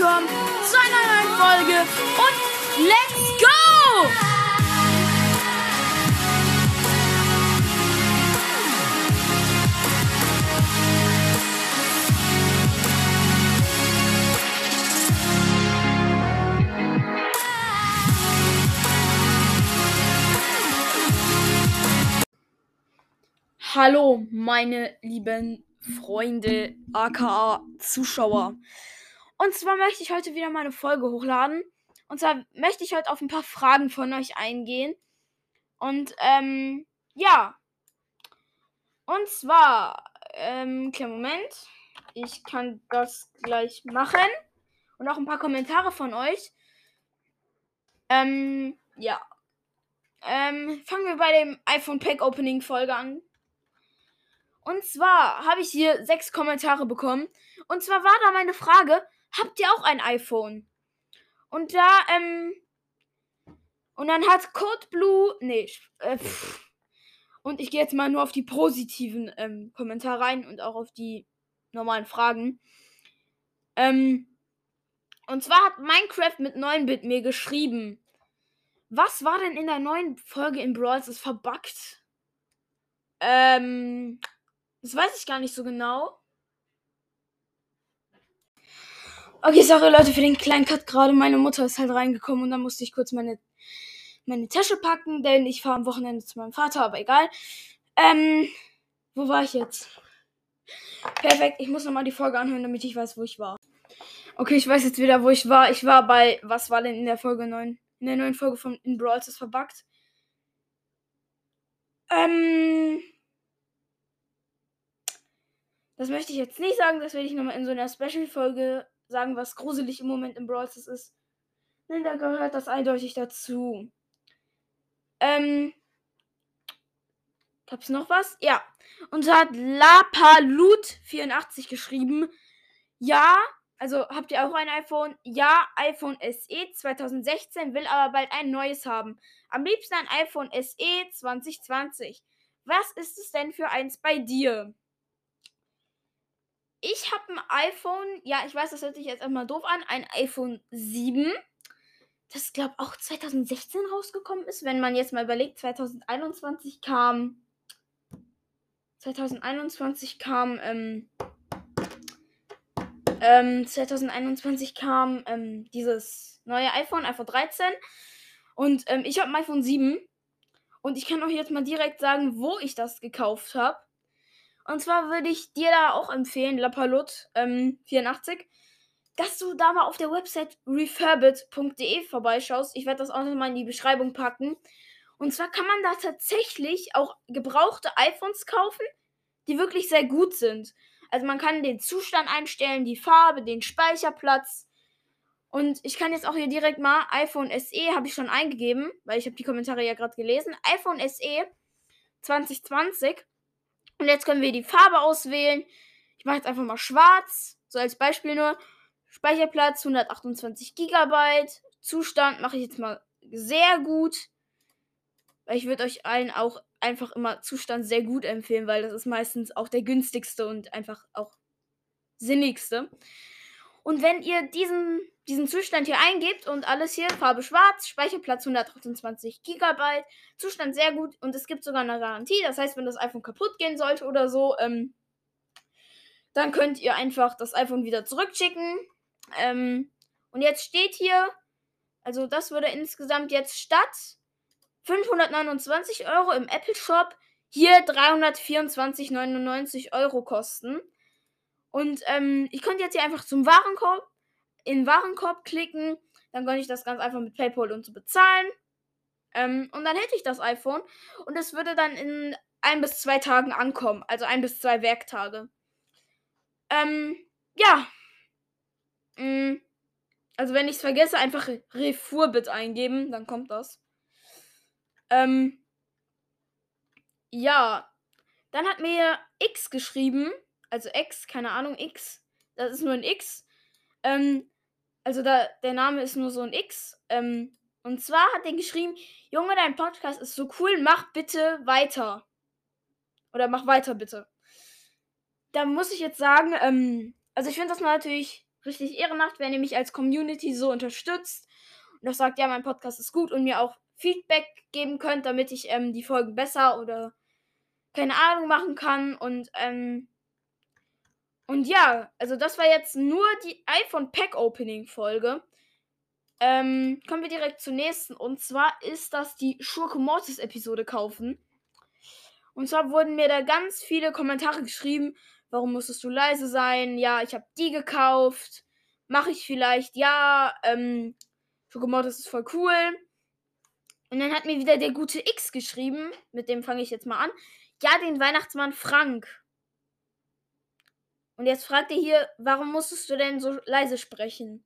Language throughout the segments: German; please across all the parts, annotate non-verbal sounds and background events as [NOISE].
willkommen zu einer neuen Folge und let's go! Hallo, meine lieben Freunde, aka Zuschauer. Und zwar möchte ich heute wieder meine Folge hochladen. Und zwar möchte ich heute auf ein paar Fragen von euch eingehen. Und ähm, ja. Und zwar, ähm, kleinen Moment. Ich kann das gleich machen. Und auch ein paar Kommentare von euch. Ähm, ja. Ähm, fangen wir bei dem iPhone Pack Opening Folge an. Und zwar habe ich hier sechs Kommentare bekommen. Und zwar war da meine Frage, habt ihr auch ein iPhone? Und da, ähm, und dann hat Code Blue, nee, äh, pff. und ich gehe jetzt mal nur auf die positiven ähm, Kommentare rein und auch auf die normalen Fragen. Ähm, und zwar hat Minecraft mit 9-Bit mir geschrieben, was war denn in der neuen Folge in Brawl ist verbuggt? Ähm, das weiß ich gar nicht so genau. Okay, sorry Leute für den kleinen Cut gerade. Meine Mutter ist halt reingekommen und dann musste ich kurz meine, meine Tasche packen, denn ich fahre am Wochenende zu meinem Vater, aber egal. Ähm, wo war ich jetzt? Perfekt, ich muss nochmal die Folge anhören, damit ich weiß, wo ich war. Okay, ich weiß jetzt wieder, wo ich war. Ich war bei, was war denn in der Folge 9? In der neuen Folge von In Brawls ist verbuggt. Ähm, das möchte ich jetzt nicht sagen, das werde ich nochmal in so einer Special-Folge sagen, was gruselig im Moment im Brawl Stars ist. Denn da gehört das eindeutig dazu. Ähm. Gab's noch was? Ja. Und so hat Lapalut84 geschrieben. Ja, also habt ihr auch ein iPhone? Ja, iPhone SE 2016 will aber bald ein neues haben. Am liebsten ein iPhone SE 2020. Was ist es denn für eins bei dir? Ich habe ein iPhone, ja, ich weiß, das hört sich jetzt erstmal doof an, ein iPhone 7, das glaube auch 2016 rausgekommen ist, wenn man jetzt mal überlegt, 2021 kam 2021 kam ähm, ähm, 2021 kam ähm, dieses neue iPhone, iPhone 13 und ähm, ich habe ein iPhone 7 und ich kann euch jetzt mal direkt sagen, wo ich das gekauft habe. Und zwar würde ich dir da auch empfehlen, Lapalot ähm, 84, dass du da mal auf der Website refurbit.de vorbeischaust. Ich werde das auch nochmal in die Beschreibung packen. Und zwar kann man da tatsächlich auch gebrauchte iPhones kaufen, die wirklich sehr gut sind. Also man kann den Zustand einstellen, die Farbe, den Speicherplatz. Und ich kann jetzt auch hier direkt mal iPhone SE habe ich schon eingegeben, weil ich habe die Kommentare ja gerade gelesen. iPhone SE 2020 und jetzt können wir die Farbe auswählen. Ich mache jetzt einfach mal schwarz. So als Beispiel nur. Speicherplatz 128 GB. Zustand mache ich jetzt mal sehr gut. Weil ich würde euch allen auch einfach immer Zustand sehr gut empfehlen, weil das ist meistens auch der günstigste und einfach auch sinnigste. Und wenn ihr diesen, diesen Zustand hier eingebt und alles hier, Farbe schwarz, Speicherplatz 128 GB, Zustand sehr gut und es gibt sogar eine Garantie. Das heißt, wenn das iPhone kaputt gehen sollte oder so, ähm, dann könnt ihr einfach das iPhone wieder zurückschicken. Ähm, und jetzt steht hier, also das würde insgesamt jetzt statt 529 Euro im Apple Shop hier 324,99 Euro kosten. Und ähm, ich könnte jetzt hier einfach zum Warenkorb, in Warenkorb klicken. Dann könnte ich das ganz einfach mit PayPal und so bezahlen. Ähm, und dann hätte ich das iPhone. Und es würde dann in ein bis zwei Tagen ankommen. Also ein bis zwei Werktage. Ähm, ja. Mhm. Also wenn ich es vergesse, einfach Refurbit eingeben, dann kommt das. Ähm, ja. Dann hat mir X geschrieben, also X, keine Ahnung, X. Das ist nur ein X. Ähm, also da, der Name ist nur so ein X. Ähm, und zwar hat er geschrieben, Junge, dein Podcast ist so cool, mach bitte weiter. Oder mach weiter bitte. Da muss ich jetzt sagen, ähm, also ich finde das natürlich richtig ehrenhaft, wenn ihr mich als Community so unterstützt und auch sagt, ja, mein Podcast ist gut und mir auch Feedback geben könnt, damit ich ähm, die Folgen besser oder keine Ahnung machen kann. Und ähm, und ja, also das war jetzt nur die iPhone Pack Opening Folge. Ähm, kommen wir direkt zur nächsten. Und zwar ist das die Schurke Mortis Episode kaufen. Und zwar wurden mir da ganz viele Kommentare geschrieben. Warum musstest du leise sein? Ja, ich habe die gekauft. Mache ich vielleicht? Ja, ähm, Schurke Mortis ist voll cool. Und dann hat mir wieder der gute X geschrieben. Mit dem fange ich jetzt mal an. Ja, den Weihnachtsmann Frank. Und jetzt fragt er hier, warum musstest du denn so leise sprechen?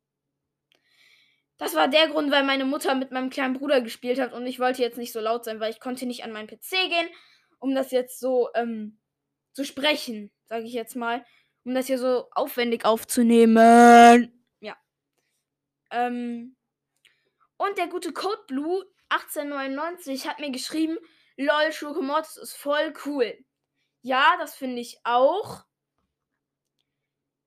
Das war der Grund, weil meine Mutter mit meinem kleinen Bruder gespielt hat und ich wollte jetzt nicht so laut sein, weil ich konnte nicht an meinen PC gehen, um das jetzt so ähm, zu sprechen, sage ich jetzt mal, um das hier so aufwendig aufzunehmen. Ja. Ähm, und der gute Code Blue 1899 hat mir geschrieben, lol, Schurke Mortis ist voll cool. Ja, das finde ich auch.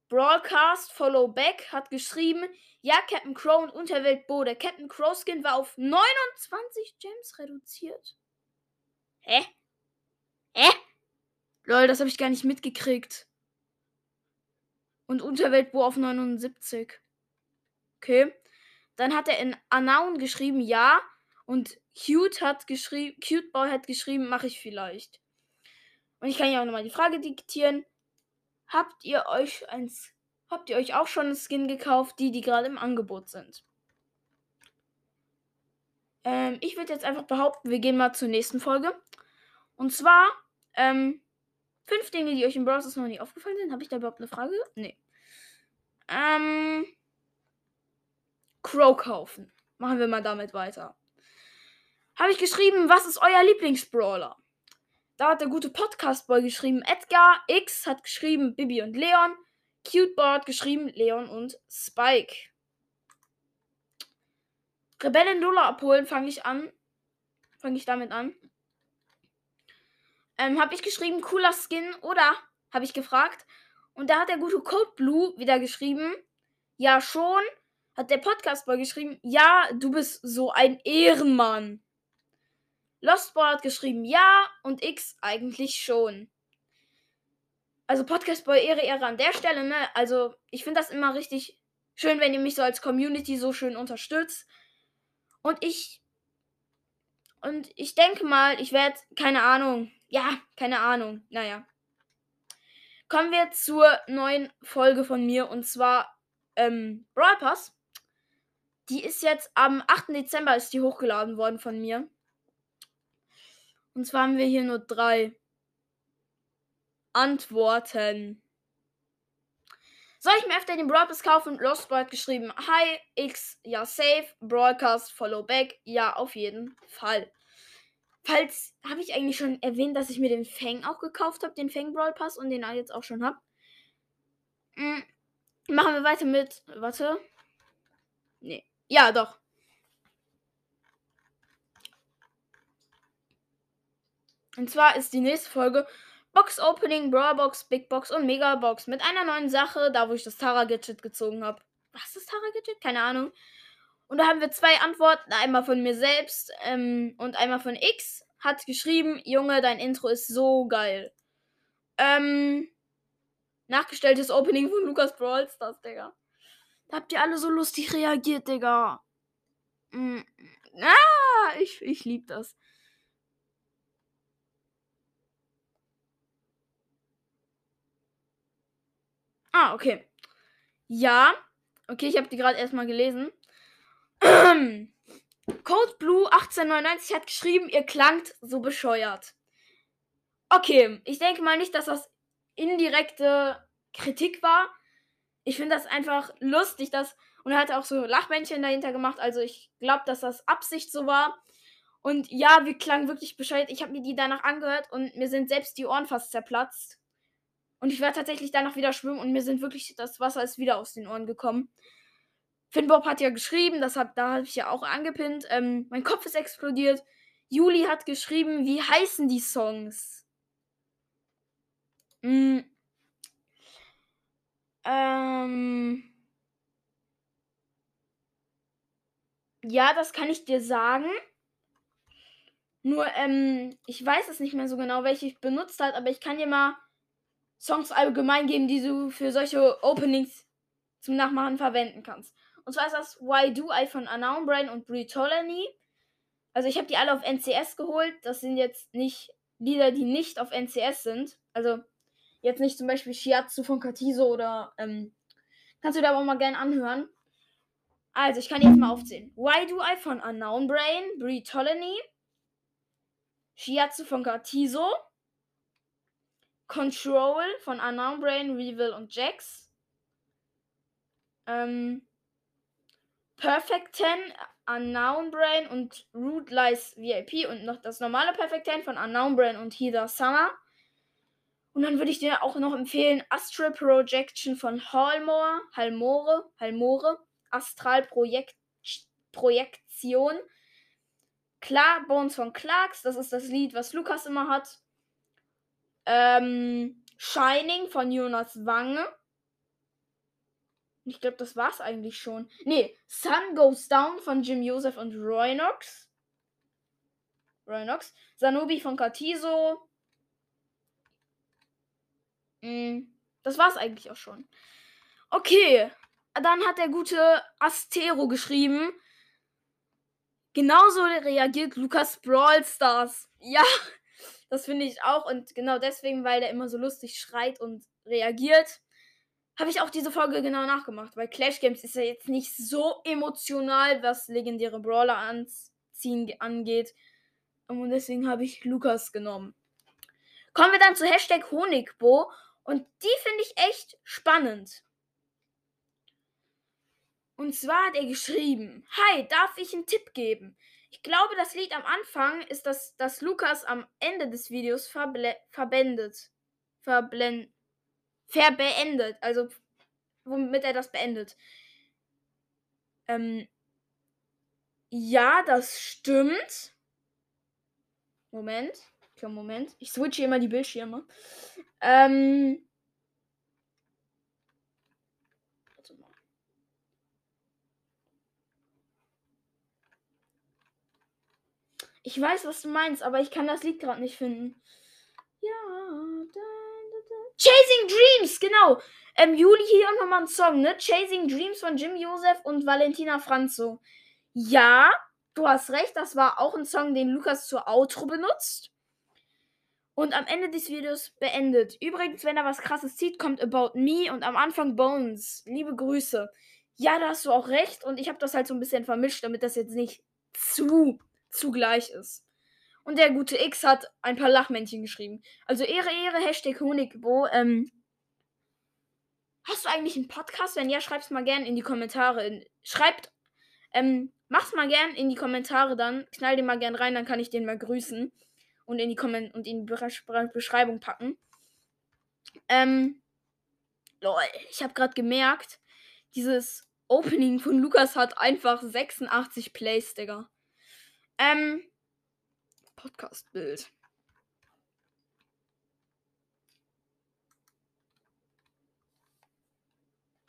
Broadcast Follow Back hat geschrieben, ja, Captain Crow und Unterwelt Bo. Der Captain Crow Skin war auf 29 Gems reduziert. Hä? Hä? Lol, das habe ich gar nicht mitgekriegt. Und Unterwelt Bo auf 79. Okay. Dann hat er in Unknown geschrieben, ja. Und Cute hat geschrieben, Cute Boy hat geschrieben, mache ich vielleicht. Und ich kann ja auch nochmal die Frage diktieren. Habt ihr euch eins Habt ihr euch auch schon einen Skin gekauft, die, die gerade im Angebot sind? Ähm, ich würde jetzt einfach behaupten, wir gehen mal zur nächsten Folge. Und zwar, ähm, fünf Dinge, die euch im Browser noch nie aufgefallen sind. Habe ich da überhaupt eine Frage? Nee. Ähm, Crow kaufen. Machen wir mal damit weiter. Habe ich geschrieben, was ist euer Lieblingsbrawler? Da hat der gute Podcast-Boy geschrieben, Edgar. X hat geschrieben, Bibi und Leon. Cuteboard geschrieben Leon und Spike. Rebellen Lola abholen fange ich an. Fange ich damit an. Ähm, habe ich geschrieben, cooler Skin oder? Habe ich gefragt. Und da hat der gute Code Blue wieder geschrieben, ja schon. Hat der Podcastboy geschrieben, ja, du bist so ein Ehrenmann. Lostboy hat geschrieben, ja. Und X eigentlich schon also Podcast Boy Ehre, Ehre an der Stelle, ne? Also, ich finde das immer richtig schön, wenn ihr mich so als Community so schön unterstützt. Und ich. Und ich denke mal, ich werde, keine Ahnung. Ja, keine Ahnung. Naja. Kommen wir zur neuen Folge von mir und zwar ähm, Brawl Pass. Die ist jetzt am 8. Dezember ist die hochgeladen worden von mir. Und zwar haben wir hier nur drei antworten. Soll ich mir öfter den Broadcast kaufen? Lost Boy hat geschrieben, Hi, X, ja, safe, Broadcast, follow back, ja, auf jeden Fall. Falls, habe ich eigentlich schon erwähnt, dass ich mir den Fang auch gekauft habe, den Fang Brawl Pass und den jetzt auch schon habe. Mhm. Machen wir weiter mit, warte. Nee, ja, doch. Und zwar ist die nächste Folge Box Opening, Brawl Box, Big Box und Mega Box mit einer neuen Sache, da wo ich das Tara Gadget gezogen habe. Was ist das Tara Gadget? Keine Ahnung. Und da haben wir zwei Antworten, einmal von mir selbst ähm, und einmal von X. Hat geschrieben, Junge, dein Intro ist so geil. Ähm, nachgestelltes Opening von Lukas Brawl Stars, Digga. Da habt ihr alle so lustig reagiert, Digga. Mm. Ah, ich, ich lieb das. Ah, okay. Ja. Okay, ich habe die gerade erstmal gelesen. [CLEARS THROAT] Code Blue 1899 hat geschrieben, ihr klangt so bescheuert. Okay, ich denke mal nicht, dass das indirekte Kritik war. Ich finde das einfach lustig, dass und er hat auch so Lachmännchen dahinter gemacht. Also ich glaube, dass das Absicht so war. Und ja, wir klangen wirklich bescheuert. Ich habe mir die danach angehört und mir sind selbst die Ohren fast zerplatzt. Und ich war tatsächlich danach wieder schwimmen und mir sind wirklich das Wasser ist wieder aus den Ohren gekommen. Finbob hat ja geschrieben, das hab, da habe ich ja auch angepinnt. Ähm, mein Kopf ist explodiert. Juli hat geschrieben, wie heißen die Songs? Mm. Ähm. Ja, das kann ich dir sagen. Nur, ähm, ich weiß es nicht mehr so genau, welche ich benutzt hat, aber ich kann dir mal Songs allgemein geben, die du für solche Openings zum Nachmachen verwenden kannst. Und zwar ist das Why Do I von Unknown Brain und Brie Tolany. Also ich habe die alle auf NCS geholt. Das sind jetzt nicht Lieder, die nicht auf NCS sind. Also jetzt nicht zum Beispiel Shiatsu von Katiso oder ähm, kannst du da aber mal gerne anhören. Also ich kann jetzt mal aufzählen. Why Do I von Unknown Brain, Brie Tolany, Shiatsu von Katiso, Control von Unknown Brain, Reveal und Jax. Ähm, Perfect 10, Unknown Brain und Root Lies VIP und noch das normale Perfect 10 von Unknown Brain und Heather Summer. Und dann würde ich dir auch noch empfehlen Astral Projection von Hallmore, Halmore, Halmore, Astral Projekt, Projektion. Klar, Bones von Clarks, das ist das Lied, was Lukas immer hat. Ähm, Shining von Jonas Wange. Ich glaube, das war's eigentlich schon. Nee, Sun Goes Down von Jim Joseph und Roynox. Roynox. Sanobi von Katiso. Mm, das war's eigentlich auch schon. Okay. Dann hat der gute Astero geschrieben. Genauso reagiert Lukas Brawl Stars. Ja, das finde ich auch. Und genau deswegen, weil der immer so lustig schreit und reagiert, habe ich auch diese Folge genau nachgemacht. Weil Clash Games ist ja jetzt nicht so emotional, was legendäre Brawler anziehen angeht. Und deswegen habe ich Lukas genommen. Kommen wir dann zu Hashtag Honigbo. Und die finde ich echt spannend. Und zwar hat er geschrieben: Hi, darf ich einen Tipp geben? Ich glaube, das Lied am Anfang ist das, das Lukas am Ende des Videos verblendet. Verblen verbeendet. Also, womit er das beendet. Ähm, ja, das stimmt. Moment. Moment. Ich switche immer die Bildschirme. Ähm, Ich weiß, was du meinst, aber ich kann das Lied gerade nicht finden. Ja, da, da, da. Chasing Dreams, genau. Ähm, Juli hier auch nochmal ein Song, ne? Chasing Dreams von Jim Joseph und Valentina Franzo. Ja, du hast recht, das war auch ein Song, den Lukas zur Outro benutzt. Und am Ende des Videos beendet. Übrigens, wenn er was krasses zieht, kommt About Me und am Anfang Bones. Liebe Grüße. Ja, da hast du auch recht. Und ich habe das halt so ein bisschen vermischt, damit das jetzt nicht zu zugleich ist. Und der gute X hat ein paar Lachmännchen geschrieben. Also Ehre, Ehre, Hashtag Honigbo. Ähm, hast du eigentlich einen Podcast? Wenn ja, schreib's mal gerne in die Kommentare. Schreibt, ähm, mach's mal gern in die Kommentare dann. Knall den mal gern rein, dann kann ich den mal grüßen. Und in die, Komment und in die Beschreibung packen. Ähm, lol, ich habe gerade gemerkt, dieses Opening von Lukas hat einfach 86 Plays, Digga. Ähm, Podcast-Bild.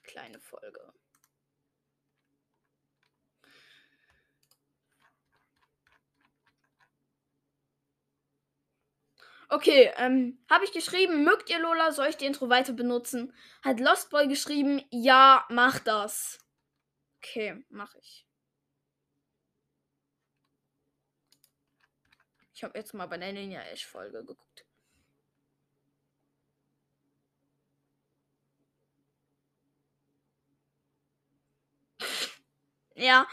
Kleine Folge. Okay, ähm, habe ich geschrieben, mögt ihr Lola, soll ich die Intro weiter benutzen? Hat Lostboy geschrieben, ja, mach das. Okay, mach ich. Ich habe jetzt mal bei der Ninja Ash Folge geguckt. Ja,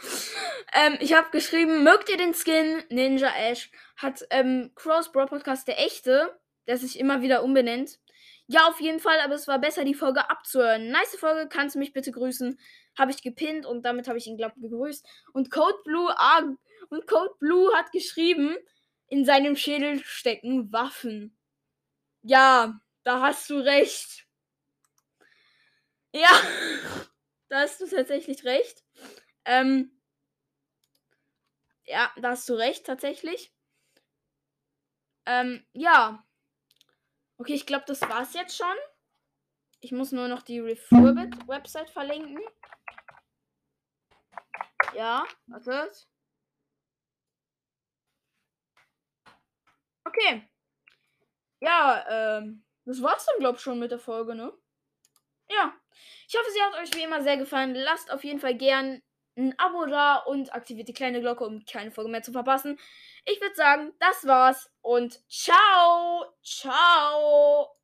ähm, ich habe geschrieben, mögt ihr den Skin? Ninja Ash hat ähm, Cross Bro Podcast der echte, der sich immer wieder umbenennt. Ja, auf jeden Fall, aber es war besser, die Folge abzuhören. Nice Folge, kannst du mich bitte grüßen? Habe ich gepinnt und damit habe ich ihn, glaube ich, gegrüßt. Und Code Blue, ah, und Code Blue hat geschrieben, in seinem Schädel stecken Waffen. Ja, da hast du recht. Ja, [LAUGHS] da hast du tatsächlich recht. Ähm, ja, da hast du recht, tatsächlich. Ähm, ja. Okay, ich glaube, das war's jetzt schon. Ich muss nur noch die Refurbit-Website verlinken. Ja, wartet. Okay. Ja, ähm, das war's dann, glaub ich, schon mit der Folge, ne? Ja. Ich hoffe, sie hat euch wie immer sehr gefallen. Lasst auf jeden Fall gern ein Abo da und aktiviert die kleine Glocke, um keine Folge mehr zu verpassen. Ich würde sagen, das war's und ciao! Ciao!